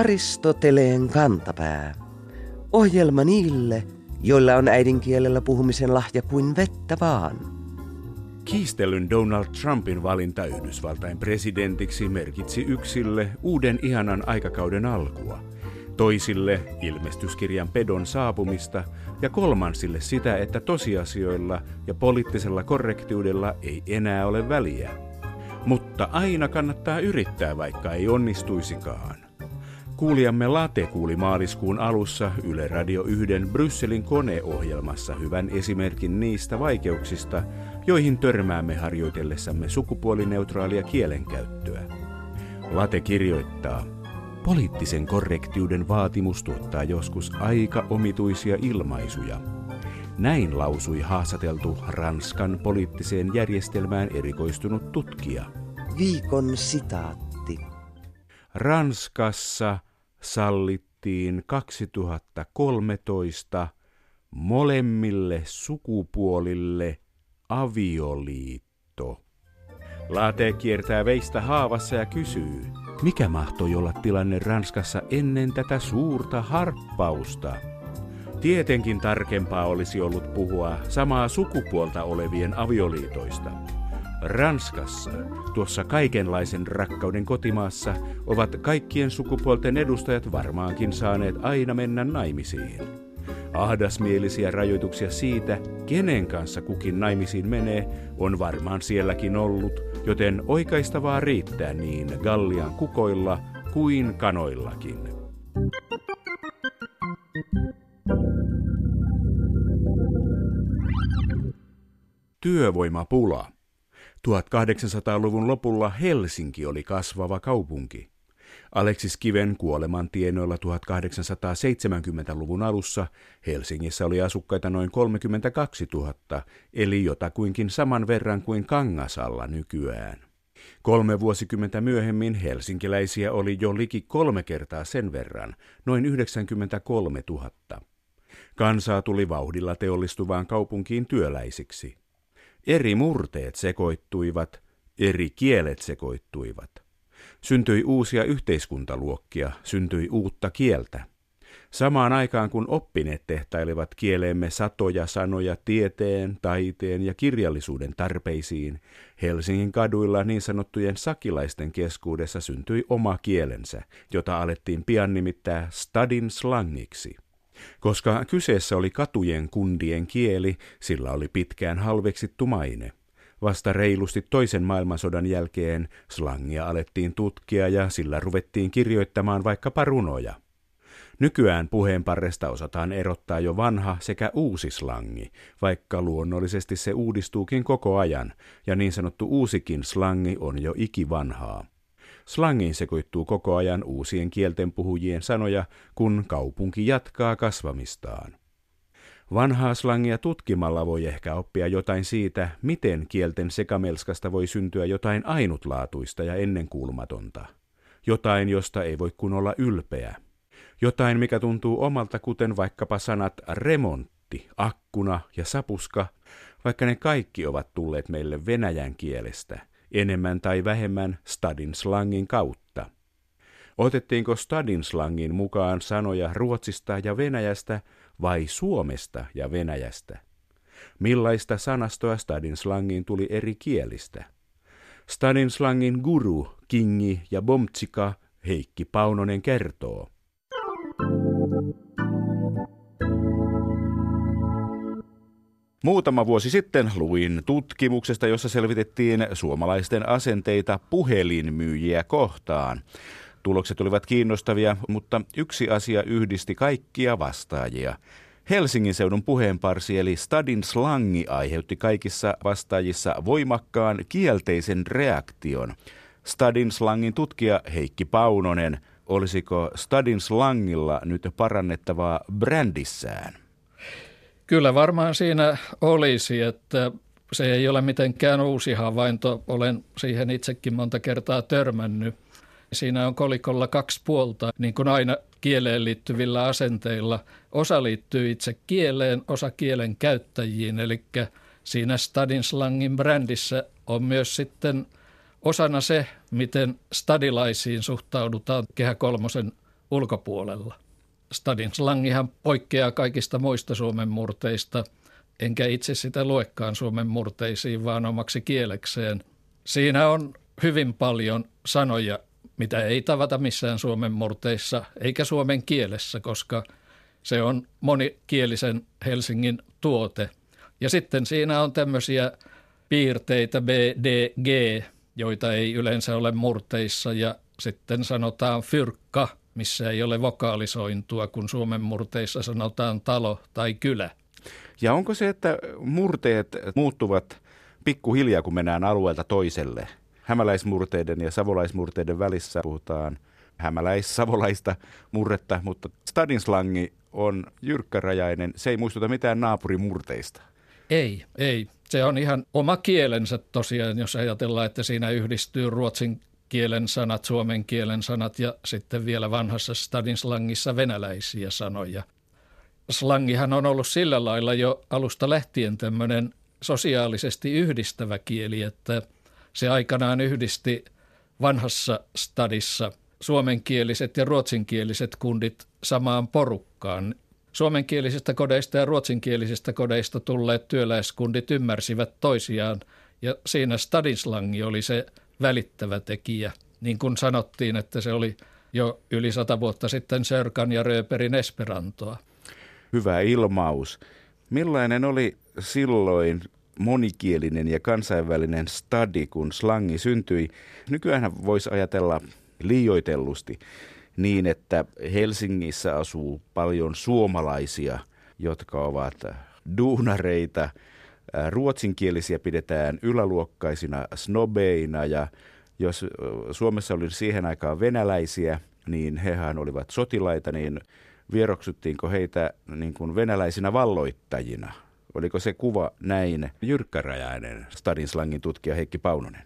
Aristoteleen kantapää. Ohjelma niille, joilla on äidinkielellä puhumisen lahja kuin vettä vaan. Kiistelyn Donald Trumpin valinta Yhdysvaltain presidentiksi merkitsi yksille uuden ihanan aikakauden alkua, toisille ilmestyskirjan pedon saapumista ja kolmansille sitä, että tosiasioilla ja poliittisella korrektiudella ei enää ole väliä. Mutta aina kannattaa yrittää, vaikka ei onnistuisikaan. Kuulijamme Late kuuli maaliskuun alussa Yle Radio 1 Brysselin koneohjelmassa hyvän esimerkin niistä vaikeuksista, joihin törmäämme harjoitellessamme sukupuolineutraalia kielenkäyttöä. Late kirjoittaa, poliittisen korrektiuden vaatimus tuottaa joskus aika omituisia ilmaisuja. Näin lausui haastateltu Ranskan poliittiseen järjestelmään erikoistunut tutkija. Viikon sitaatti. Ranskassa sallittiin 2013 molemmille sukupuolille avioliitto. Laate kiertää veistä haavassa ja kysyy, mikä mahtoi olla tilanne Ranskassa ennen tätä suurta harppausta? Tietenkin tarkempaa olisi ollut puhua samaa sukupuolta olevien avioliitoista. Ranskassa, tuossa kaikenlaisen rakkauden kotimaassa, ovat kaikkien sukupuolten edustajat varmaankin saaneet aina mennä naimisiin. Ahdasmielisiä rajoituksia siitä, kenen kanssa kukin naimisiin menee, on varmaan sielläkin ollut, joten oikeistavaa riittää niin Gallian kukoilla kuin kanoillakin. Työvoimapula. 1800-luvun lopulla Helsinki oli kasvava kaupunki. Aleksis Kiven kuoleman tienoilla 1870-luvun alussa Helsingissä oli asukkaita noin 32 000, eli jotakuinkin saman verran kuin Kangasalla nykyään. Kolme vuosikymmentä myöhemmin helsinkiläisiä oli jo liki kolme kertaa sen verran, noin 93 000. Kansaa tuli vauhdilla teollistuvaan kaupunkiin työläisiksi. Eri murteet sekoittuivat, eri kielet sekoittuivat. Syntyi uusia yhteiskuntaluokkia, syntyi uutta kieltä. Samaan aikaan kun oppineet tehtailivat kieleemme satoja sanoja tieteen, taiteen ja kirjallisuuden tarpeisiin, Helsingin kaduilla niin sanottujen sakilaisten keskuudessa syntyi oma kielensä, jota alettiin pian nimittää stadin slangiksi. Koska kyseessä oli katujen kundien kieli, sillä oli pitkään halveksittu maine. Vasta reilusti toisen maailmansodan jälkeen slangia alettiin tutkia ja sillä ruvettiin kirjoittamaan vaikkapa runoja. Nykyään puheenparresta osataan erottaa jo vanha sekä uusi slangi, vaikka luonnollisesti se uudistuukin koko ajan, ja niin sanottu uusikin slangi on jo ikivanhaa. Slangiin sekoittuu koko ajan uusien kielten puhujien sanoja, kun kaupunki jatkaa kasvamistaan. Vanhaa slangia tutkimalla voi ehkä oppia jotain siitä, miten kielten sekamelskasta voi syntyä jotain ainutlaatuista ja ennenkuulumatonta. Jotain, josta ei voi kun olla ylpeä. Jotain, mikä tuntuu omalta, kuten vaikkapa sanat remontti, akkuna ja sapuska, vaikka ne kaikki ovat tulleet meille venäjän kielestä, enemmän tai vähemmän stadin slangin kautta. Otettiinko stadin slangin mukaan sanoja Ruotsista ja Venäjästä vai Suomesta ja Venäjästä? Millaista sanastoa stadin slangiin tuli eri kielistä? Stadin slangin guru, kingi ja bomtsika Heikki Paunonen kertoo. Muutama vuosi sitten luin tutkimuksesta, jossa selvitettiin suomalaisten asenteita puhelinmyyjiä kohtaan. Tulokset olivat kiinnostavia, mutta yksi asia yhdisti kaikkia vastaajia. Helsingin seudun puheenparsi eli stadin slangi aiheutti kaikissa vastaajissa voimakkaan kielteisen reaktion. Stadin slangin tutkija Heikki Paunonen, olisiko stadin slangilla nyt parannettavaa brändissään? Kyllä varmaan siinä olisi, että se ei ole mitenkään uusi havainto. Olen siihen itsekin monta kertaa törmännyt. Siinä on kolikolla kaksi puolta, niin kuin aina kieleen liittyvillä asenteilla. Osa liittyy itse kieleen, osa kielen käyttäjiin, eli siinä Stadin slangin brändissä on myös sitten osana se, miten stadilaisiin suhtaudutaan Kehä Kolmosen ulkopuolella. Stadin slangihan poikkeaa kaikista muista Suomen murteista, enkä itse sitä luekaan Suomen murteisiin, vaan omaksi kielekseen. Siinä on hyvin paljon sanoja, mitä ei tavata missään Suomen murteissa eikä suomen kielessä, koska se on monikielisen Helsingin tuote. Ja sitten siinä on tämmöisiä piirteitä B, D, G, joita ei yleensä ole murteissa ja sitten sanotaan fyrkka, missä ei ole vokaalisointua, kun Suomen murteissa sanotaan talo tai kylä. Ja onko se, että murteet muuttuvat pikkuhiljaa, kun mennään alueelta toiselle? Hämäläismurteiden ja savolaismurteiden välissä puhutaan hämäläis-savolaista murretta, mutta stadinslangi on jyrkkärajainen. Se ei muistuta mitään naapurimurteista. Ei, ei. Se on ihan oma kielensä tosiaan, jos ajatellaan, että siinä yhdistyy ruotsin kielen sanat, suomen kielen sanat ja sitten vielä vanhassa stadin slangissa venäläisiä sanoja. Slangihan on ollut sillä lailla jo alusta lähtien tämmöinen sosiaalisesti yhdistävä kieli, että se aikanaan yhdisti vanhassa stadissa suomenkieliset ja ruotsinkieliset kundit samaan porukkaan. Suomenkielisistä kodeista ja ruotsinkielisistä kodeista tulleet työläiskundit ymmärsivät toisiaan ja siinä stadinslangi oli se välittävä tekijä. Niin kuin sanottiin, että se oli jo yli sata vuotta sitten Sörkan ja Rööperin esperantoa. Hyvä ilmaus. Millainen oli silloin monikielinen ja kansainvälinen stadi, kun slangi syntyi? Nykyään voisi ajatella liioitellusti niin, että Helsingissä asuu paljon suomalaisia, jotka ovat duunareita. Ruotsinkielisiä pidetään yläluokkaisina snobeina ja jos Suomessa oli siihen aikaan venäläisiä, niin hehän olivat sotilaita, niin vieroksuttiinko heitä niin kuin venäläisinä valloittajina? Oliko se kuva näin jyrkkäräjäinen Stadinslangin tutkija Heikki Paunonen?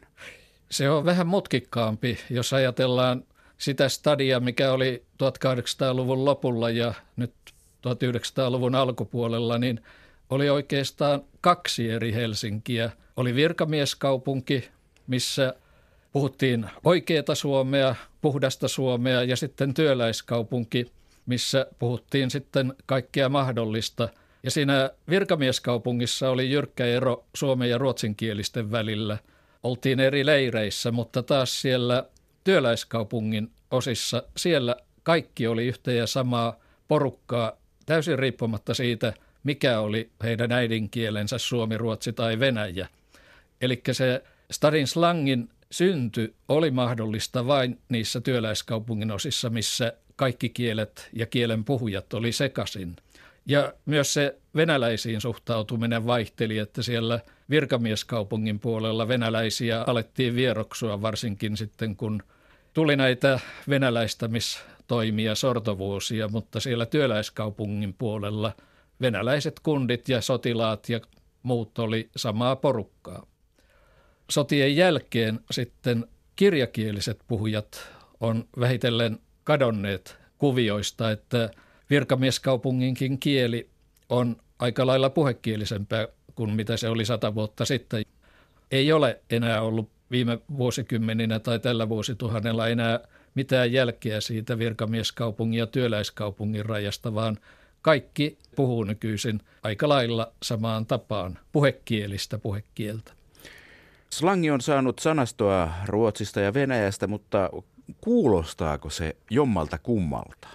Se on vähän mutkikkaampi, jos ajatellaan sitä stadia, mikä oli 1800-luvun lopulla ja nyt 1900-luvun alkupuolella, niin oli oikeastaan kaksi eri Helsinkiä. Oli virkamieskaupunki, missä puhuttiin oikeata Suomea, puhdasta Suomea ja sitten työläiskaupunki, missä puhuttiin sitten kaikkea mahdollista. Ja siinä virkamieskaupungissa oli jyrkkä ero suomen ja ruotsinkielisten välillä. Oltiin eri leireissä, mutta taas siellä työläiskaupungin osissa, siellä kaikki oli yhtä ja samaa porukkaa täysin riippumatta siitä, mikä oli heidän äidinkielensä suomi, ruotsi tai venäjä. Eli se stadin slangin synty oli mahdollista vain niissä työläiskaupungin osissa, missä kaikki kielet ja kielen puhujat oli sekaisin. Ja myös se venäläisiin suhtautuminen vaihteli, että siellä virkamieskaupungin puolella venäläisiä alettiin vieroksua varsinkin sitten, kun tuli näitä venäläistämistoimia sortovuosia, mutta siellä työläiskaupungin puolella venäläiset kundit ja sotilaat ja muut oli samaa porukkaa. Sotien jälkeen sitten kirjakieliset puhujat on vähitellen kadonneet kuvioista, että virkamieskaupunginkin kieli on aika lailla puhekielisempää kuin mitä se oli sata vuotta sitten. Ei ole enää ollut viime vuosikymmeninä tai tällä vuosituhannella enää mitään jälkeä siitä virkamieskaupungin ja työläiskaupungin rajasta, vaan kaikki puhuu nykyisin aika lailla samaan tapaan puhekielistä puhekieltä. Slangi on saanut sanastoa Ruotsista ja Venäjästä, mutta kuulostaako se jommalta kummalta?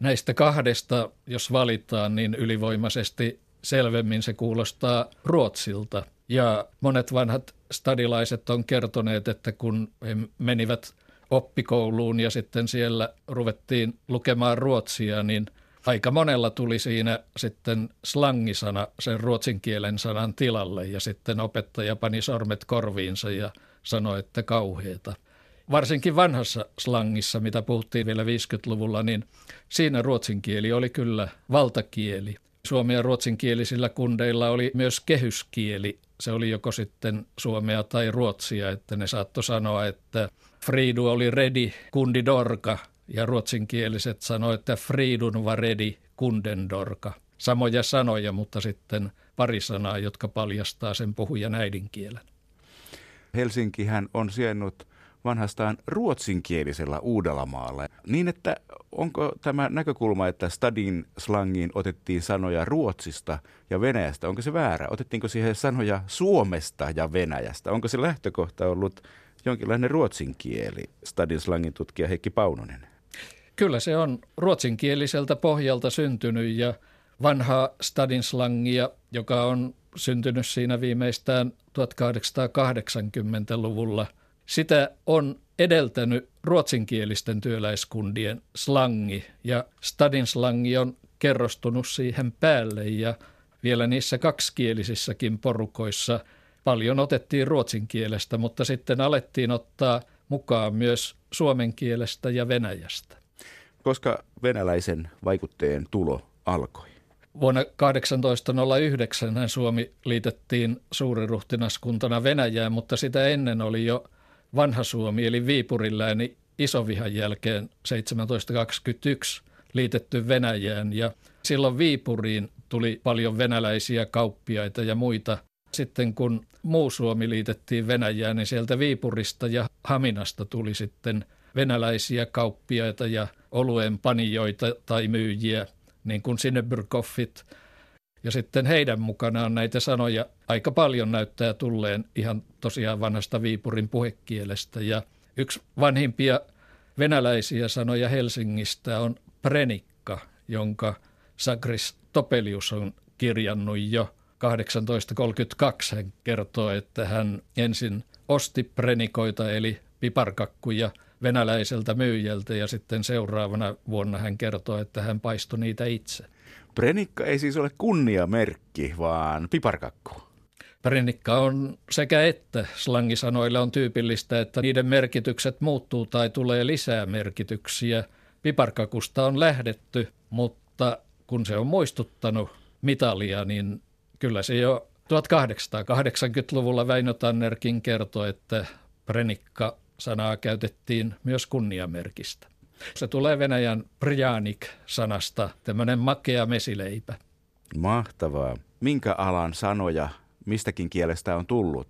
Näistä kahdesta, jos valitaan, niin ylivoimaisesti selvemmin se kuulostaa Ruotsilta. Ja monet vanhat stadilaiset on kertoneet, että kun he menivät oppikouluun ja sitten siellä ruvettiin lukemaan ruotsia, niin aika monella tuli siinä sitten slangisana sen ruotsin kielen sanan tilalle ja sitten opettaja pani sormet korviinsa ja sanoi, että kauheeta. Varsinkin vanhassa slangissa, mitä puhuttiin vielä 50-luvulla, niin siinä ruotsin kieli oli kyllä valtakieli. Suomen ja ruotsinkielisillä kundeilla oli myös kehyskieli. Se oli joko sitten suomea tai ruotsia, että ne saattoi sanoa, että Fridu oli redi kundi dorka ja ruotsinkieliset sanoivat, että Fridun var redi kunden dorka. Samoja sanoja, mutta sitten pari sanaa, jotka paljastaa sen puhujan äidinkielen. Helsinkihän on sijainnut vanhastaan ruotsinkielisellä Uudellamaalla. Niin, että onko tämä näkökulma, että stadin slangiin otettiin sanoja Ruotsista ja Venäjästä, onko se väärä? Otettiinko siihen sanoja Suomesta ja Venäjästä? Onko se lähtökohta ollut jonkinlainen ruotsin kieli, stadin slangin tutkija Heikki Paunonen? Kyllä se on ruotsinkieliseltä pohjalta syntynyt ja vanhaa stadin slangia, joka on syntynyt siinä viimeistään 1880-luvulla. Sitä on edeltänyt ruotsinkielisten työläiskundien slangi ja stadin slangi on kerrostunut siihen päälle ja vielä niissä kaksikielisissäkin porukoissa paljon otettiin ruotsin kielestä, mutta sitten alettiin ottaa mukaan myös suomen kielestä ja venäjästä. Koska venäläisen vaikutteen tulo alkoi? Vuonna 1809 Suomi liitettiin suuriruhtinaskuntana Venäjään, mutta sitä ennen oli jo vanha Suomi, eli Viipurilääni isovihan jälkeen 1721 liitetty Venäjään. Ja silloin Viipuriin tuli paljon venäläisiä kauppiaita ja muita. Sitten kun muu Suomi liitettiin Venäjään, niin sieltä Viipurista ja Haminasta tuli sitten venäläisiä kauppiaita ja oluen panijoita tai myyjiä – niin kuin Sinneburkoffit. Ja sitten heidän mukanaan näitä sanoja aika paljon näyttää tulleen ihan tosiaan vanhasta Viipurin puhekielestä. Ja yksi vanhimpia venäläisiä sanoja Helsingistä on prenikka, jonka Sagris Topelius on kirjannut jo 1832. Hän kertoo, että hän ensin osti prenikoita eli piparkakkuja – venäläiseltä myyjältä ja sitten seuraavana vuonna hän kertoi, että hän paistoi niitä itse. Prenikka ei siis ole kunniamerkki, vaan piparkakku. Prenikka on sekä että. Slangisanoille on tyypillistä, että niiden merkitykset muuttuu tai tulee lisää merkityksiä. Piparkakusta on lähdetty, mutta kun se on muistuttanut mitalia, niin kyllä se jo 1880-luvulla Väinö Tannerkin kertoi, että prenikka sanaa käytettiin myös kunniamerkistä. Se tulee Venäjän prjanik-sanasta, tämmöinen makea mesileipä. Mahtavaa. Minkä alan sanoja mistäkin kielestä on tullut?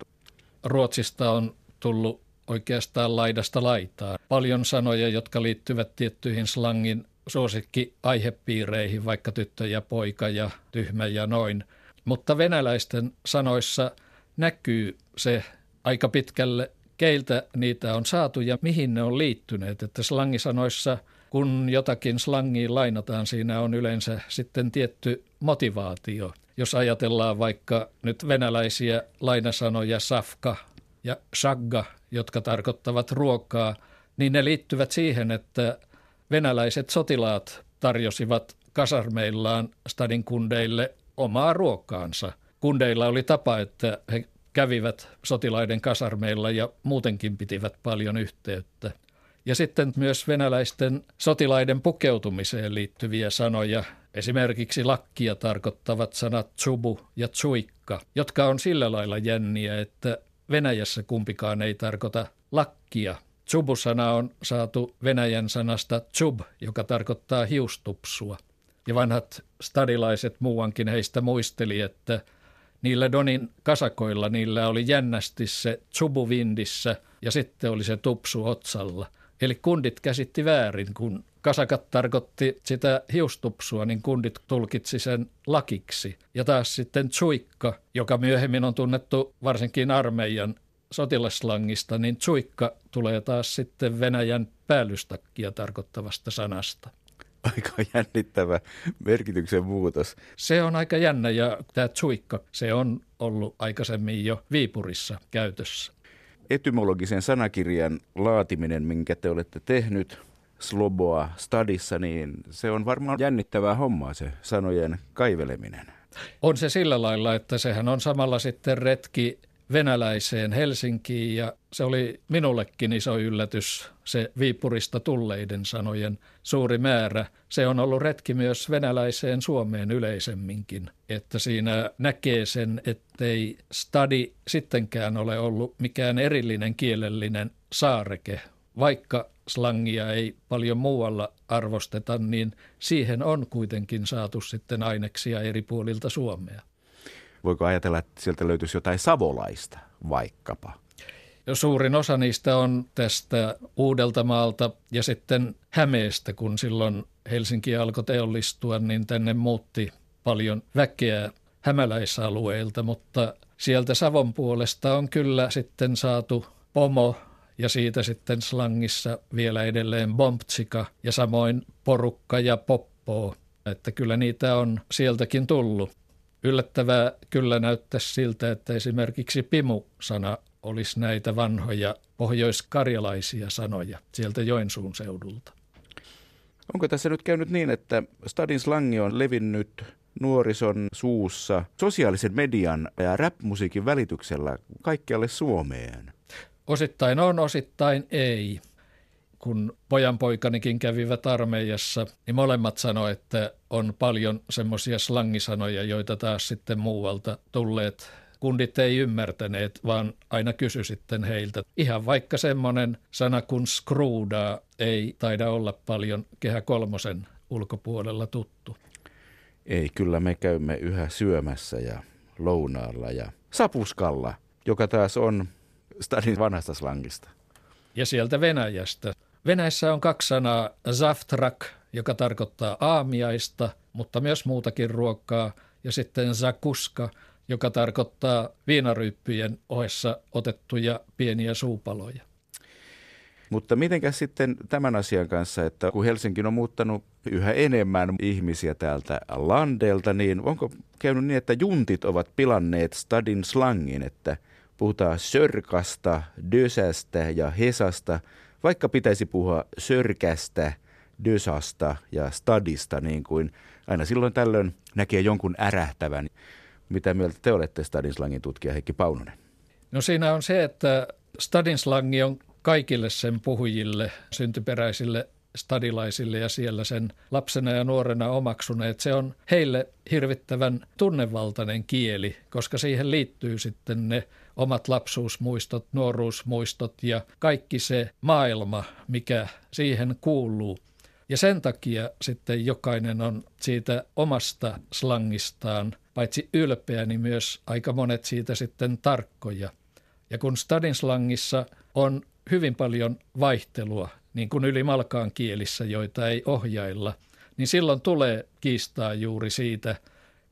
Ruotsista on tullut oikeastaan laidasta laitaa. Paljon sanoja, jotka liittyvät tiettyihin slangin suosikki aihepiireihin, vaikka tyttö ja poika ja tyhmä ja noin. Mutta venäläisten sanoissa näkyy se aika pitkälle keiltä niitä on saatu ja mihin ne on liittyneet. Että slangisanoissa, kun jotakin slangiin lainataan, siinä on yleensä sitten tietty motivaatio. Jos ajatellaan vaikka nyt venäläisiä lainasanoja safka ja shagga, jotka tarkoittavat ruokaa, niin ne liittyvät siihen, että venäläiset sotilaat tarjosivat kasarmeillaan stadin kundeille omaa ruokaansa. Kundeilla oli tapa, että he kävivät sotilaiden kasarmeilla ja muutenkin pitivät paljon yhteyttä. Ja sitten myös venäläisten sotilaiden pukeutumiseen liittyviä sanoja, esimerkiksi lakkia tarkoittavat sanat tsubu ja tsuikka, jotka on sillä lailla jänniä, että Venäjässä kumpikaan ei tarkoita lakkia. Tsubu-sana on saatu Venäjän sanasta tsub, joka tarkoittaa hiustupsua. Ja vanhat stadilaiset muuankin heistä muisteli, että niillä Donin kasakoilla niillä oli jännästi se tsubu vindissä ja sitten oli se tupsu otsalla. Eli kundit käsitti väärin, kun kasakat tarkoitti sitä hiustupsua, niin kundit tulkitsi sen lakiksi. Ja taas sitten tsuikka, joka myöhemmin on tunnettu varsinkin armeijan sotilaslangista, niin tsuikka tulee taas sitten Venäjän päällystakkia tarkoittavasta sanasta aika jännittävä merkityksen muutos. Se on aika jännä ja tämä tsuikka, se on ollut aikaisemmin jo Viipurissa käytössä. Etymologisen sanakirjan laatiminen, minkä te olette tehnyt Sloboa stadissa, niin se on varmaan jännittävää hommaa se sanojen kaiveleminen. On se sillä lailla, että sehän on samalla sitten retki venäläiseen Helsinkiin ja se oli minullekin iso yllätys, se Viipurista tulleiden sanojen suuri määrä. Se on ollut retki myös venäläiseen Suomeen yleisemminkin, että siinä näkee sen, ettei stadi sittenkään ole ollut mikään erillinen kielellinen saareke, vaikka slangia ei paljon muualla arvosteta, niin siihen on kuitenkin saatu sitten aineksia eri puolilta Suomea. Voiko ajatella, että sieltä löytyisi jotain savolaista vaikkapa? Suurin osa niistä on tästä Uudeltamaalta ja sitten Hämeestä, kun silloin Helsinki alkoi teollistua, niin tänne muutti paljon väkeä hämäläisalueilta, mutta sieltä Savon puolesta on kyllä sitten saatu pomo ja siitä sitten slangissa vielä edelleen bomptsika ja samoin porukka ja poppo. Että kyllä niitä on sieltäkin tullut. Yllättävää kyllä näyttäisi siltä, että esimerkiksi pimu-sana olisi näitä vanhoja pohjoiskarjalaisia sanoja sieltä Joensuun seudulta. Onko tässä nyt käynyt niin, että stadin slangi on levinnyt nuorison suussa sosiaalisen median ja rap-musiikin välityksellä kaikkialle Suomeen? Osittain on, osittain ei. Kun pojanpoikanikin kävivät armeijassa, niin molemmat sanoivat, että on paljon semmoisia slangisanoja, joita taas sitten muualta tulleet kundit ei ymmärtäneet, vaan aina kysy sitten heiltä. Ihan vaikka semmoinen sana kuin skruudaa ei taida olla paljon kehä kolmosen ulkopuolella tuttu. Ei, kyllä me käymme yhä syömässä ja lounaalla ja sapuskalla, joka taas on stadin vanhasta slangista. Ja sieltä Venäjästä. Venäjässä on kaksi sanaa, zaftrak, joka tarkoittaa aamiaista, mutta myös muutakin ruokaa, ja sitten zakuska, joka tarkoittaa viinaryyppyjen ohessa otettuja pieniä suupaloja. Mutta mitenkäs sitten tämän asian kanssa, että kun Helsinki on muuttanut yhä enemmän ihmisiä täältä landelta, niin onko käynyt niin, että juntit ovat pilanneet stadin slangin, että puhutaan sörkasta, dösästä ja hesasta, vaikka pitäisi puhua sörkästä, dösasta ja stadista, niin kuin aina silloin tällöin näkee jonkun ärähtävän. Mitä mieltä te olette stadinslangin tutkija Heikki Paunonen? No siinä on se, että stadinslangi on kaikille sen puhujille, syntyperäisille stadilaisille ja siellä sen lapsena ja nuorena omaksuneet. Se on heille hirvittävän tunnevaltainen kieli, koska siihen liittyy sitten ne omat lapsuusmuistot, nuoruusmuistot ja kaikki se maailma, mikä siihen kuuluu. Ja sen takia sitten jokainen on siitä omasta slangistaan paitsi ylpeä, niin myös aika monet siitä sitten tarkkoja. Ja kun stadin slangissa on hyvin paljon vaihtelua, niin kuin yli malkaan kielissä, joita ei ohjailla, niin silloin tulee kiistaa juuri siitä,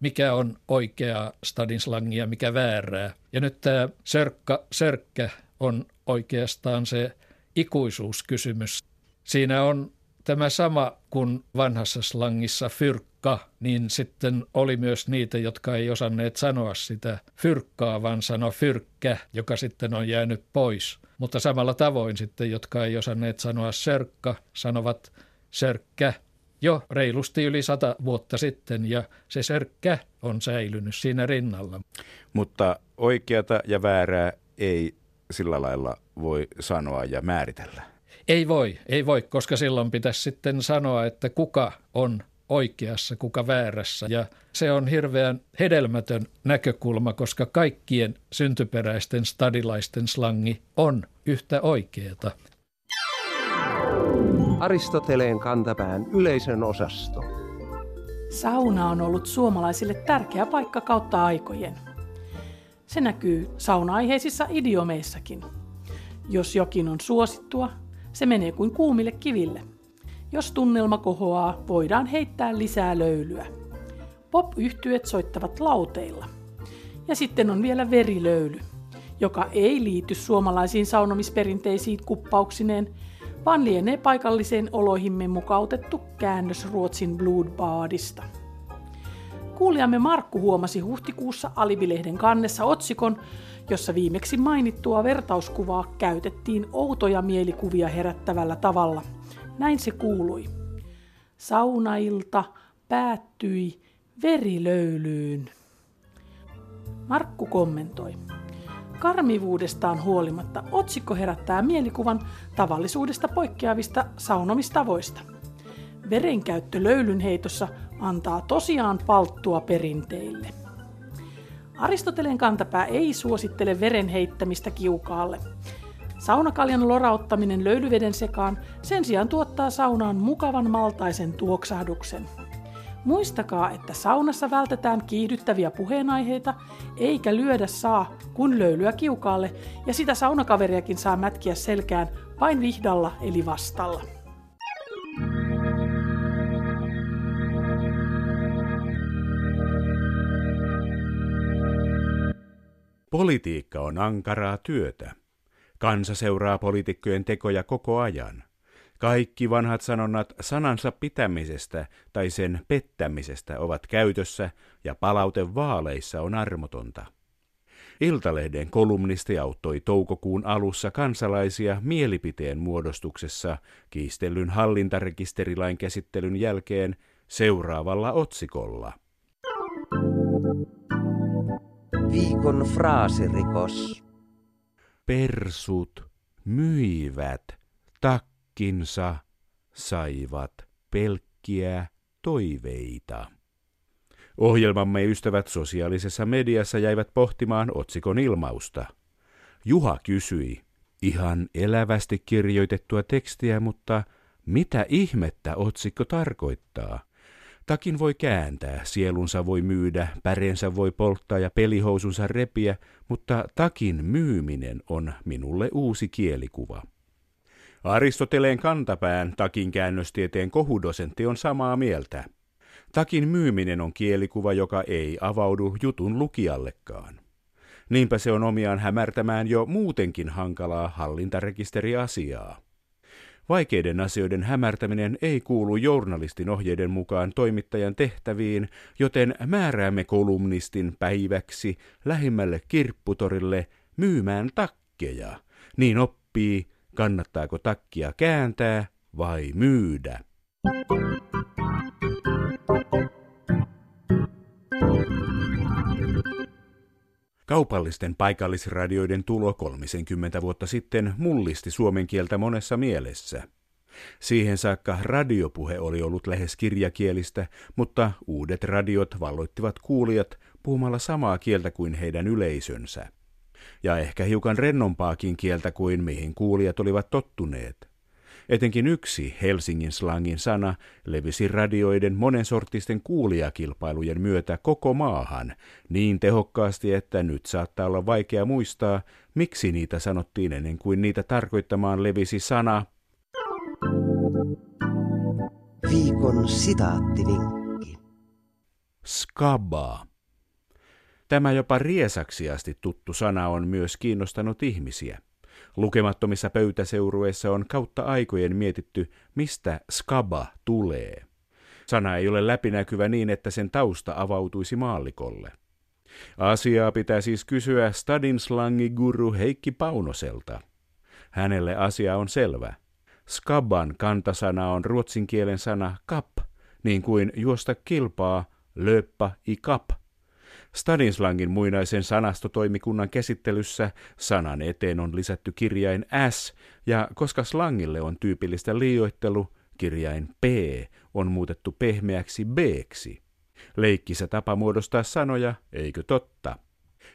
mikä on oikeaa stadin slangia, mikä väärää. Ja nyt tämä sörkka, sörkkä on oikeastaan se ikuisuuskysymys. Siinä on tämä sama kuin vanhassa slangissa fyrkka, niin sitten oli myös niitä, jotka ei osanneet sanoa sitä fyrkkaa, vaan sano fyrkkä, joka sitten on jäänyt pois. Mutta samalla tavoin sitten, jotka ei osanneet sanoa sörkka, sanovat sörkkä jo reilusti yli sata vuotta sitten ja se sörkkä on säilynyt siinä rinnalla. Mutta oikeata ja väärää ei sillä lailla voi sanoa ja määritellä. Ei voi, ei voi, koska silloin pitäisi sitten sanoa, että kuka on oikeassa, kuka väärässä. Ja se on hirveän hedelmätön näkökulma, koska kaikkien syntyperäisten stadilaisten slangi on yhtä oikeeta. Aristoteleen kantapään yleisön osasto. Sauna on ollut suomalaisille tärkeä paikka kautta aikojen. Se näkyy sauna-aiheisissa idiomeissakin. Jos jokin on suosittua, se menee kuin kuumille kiville. Jos tunnelma kohoaa, voidaan heittää lisää löylyä. Pop-yhtyet soittavat lauteilla. Ja sitten on vielä verilöyly, joka ei liity suomalaisiin saunomisperinteisiin kuppauksineen, vaan lienee paikalliseen oloihimme mukautettu käännös Ruotsin Bloodbaadista. Kuulijamme Markku huomasi huhtikuussa Alibilehden kannessa otsikon, jossa viimeksi mainittua vertauskuvaa käytettiin outoja mielikuvia herättävällä tavalla. Näin se kuului. Saunailta päättyi verilöylyyn. Markku kommentoi. Karmivuudestaan huolimatta otsikko herättää mielikuvan tavallisuudesta poikkeavista saunomistavoista. Verenkäyttö löylynheitossa antaa tosiaan palttua perinteille. Aristoteleen kantapää ei suosittele veren heittämistä kiukaalle. Saunakaljan lorauttaminen löylyveden sekaan sen sijaan tuottaa saunaan mukavan maltaisen tuoksahduksen. Muistakaa, että saunassa vältetään kiihdyttäviä puheenaiheita, eikä lyödä saa kun löylyä kiukaalle, ja sitä saunakaveriakin saa mätkiä selkään vain vihdalla eli vastalla. Politiikka on ankaraa työtä. Kansa seuraa poliitikkojen tekoja koko ajan. Kaikki vanhat sanonnat sanansa pitämisestä tai sen pettämisestä ovat käytössä ja palaute vaaleissa on armotonta. Iltalehden kolumnisti auttoi toukokuun alussa kansalaisia mielipiteen muodostuksessa kiistellyn hallintarekisterilain käsittelyn jälkeen seuraavalla otsikolla. Viikon fraasirikos. Persut myivät takkinsa, saivat pelkkiä toiveita. Ohjelmamme ystävät sosiaalisessa mediassa jäivät pohtimaan otsikon ilmausta. Juha kysyi, ihan elävästi kirjoitettua tekstiä, mutta mitä ihmettä otsikko tarkoittaa? Takin voi kääntää, sielunsa voi myydä, pärensä voi polttaa ja pelihousunsa repiä, mutta takin myyminen on minulle uusi kielikuva. Aristoteleen kantapään takin käännöstieteen kohudosentti on samaa mieltä. Takin myyminen on kielikuva, joka ei avaudu jutun lukijallekaan. Niinpä se on omiaan hämärtämään jo muutenkin hankalaa hallintarekisteriasiaa. Vaikeiden asioiden hämärtäminen ei kuulu journalistin ohjeiden mukaan toimittajan tehtäviin, joten määräämme kolumnistin päiväksi lähimmälle kirpputorille myymään takkeja. Niin oppii, kannattaako takkia kääntää vai myydä. Kaupallisten paikallisradioiden tulo 30 vuotta sitten mullisti suomen kieltä monessa mielessä. Siihen saakka radiopuhe oli ollut lähes kirjakielistä, mutta uudet radiot valloittivat kuulijat puhumalla samaa kieltä kuin heidän yleisönsä. Ja ehkä hiukan rennompaakin kieltä kuin mihin kuulijat olivat tottuneet. Etenkin yksi Helsingin slangin sana levisi radioiden monensorttisten kuulijakilpailujen myötä koko maahan niin tehokkaasti, että nyt saattaa olla vaikea muistaa, miksi niitä sanottiin ennen kuin niitä tarkoittamaan levisi sana Viikon sitaattivinkki. skaba. Tämä jopa riesaksi asti tuttu sana on myös kiinnostanut ihmisiä. Lukemattomissa pöytäseurueissa on kautta aikojen mietitty, mistä skaba tulee. Sana ei ole läpinäkyvä niin, että sen tausta avautuisi maallikolle. Asiaa pitää siis kysyä Stadin slangiguru Heikki Paunoselta. Hänelle asia on selvä. Skaban kantasana on ruotsin kielen sana kap, niin kuin juosta kilpaa, löppa i kap – Stadinslangin muinaisen sanastotoimikunnan käsittelyssä sanan eteen on lisätty kirjain S, ja koska slangille on tyypillistä liioittelu, kirjain P on muutettu pehmeäksi b Leikkisä tapa muodostaa sanoja, eikö totta?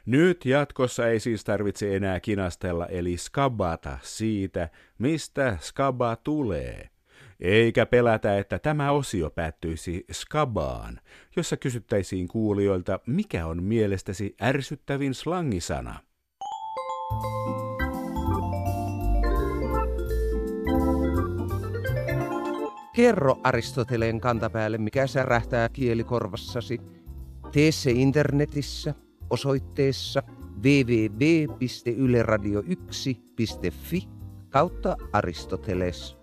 Nyt jatkossa ei siis tarvitse enää kinastella eli skabata siitä, mistä skaba tulee. Eikä pelätä, että tämä osio päättyisi skabaan, jossa kysyttäisiin kuulijoilta, mikä on mielestäsi ärsyttävin slangisana. Kerro Aristoteleen kantapäälle, mikä särähtää kielikorvassasi. Tee se internetissä osoitteessa www.yleradio1.fi kautta Aristoteles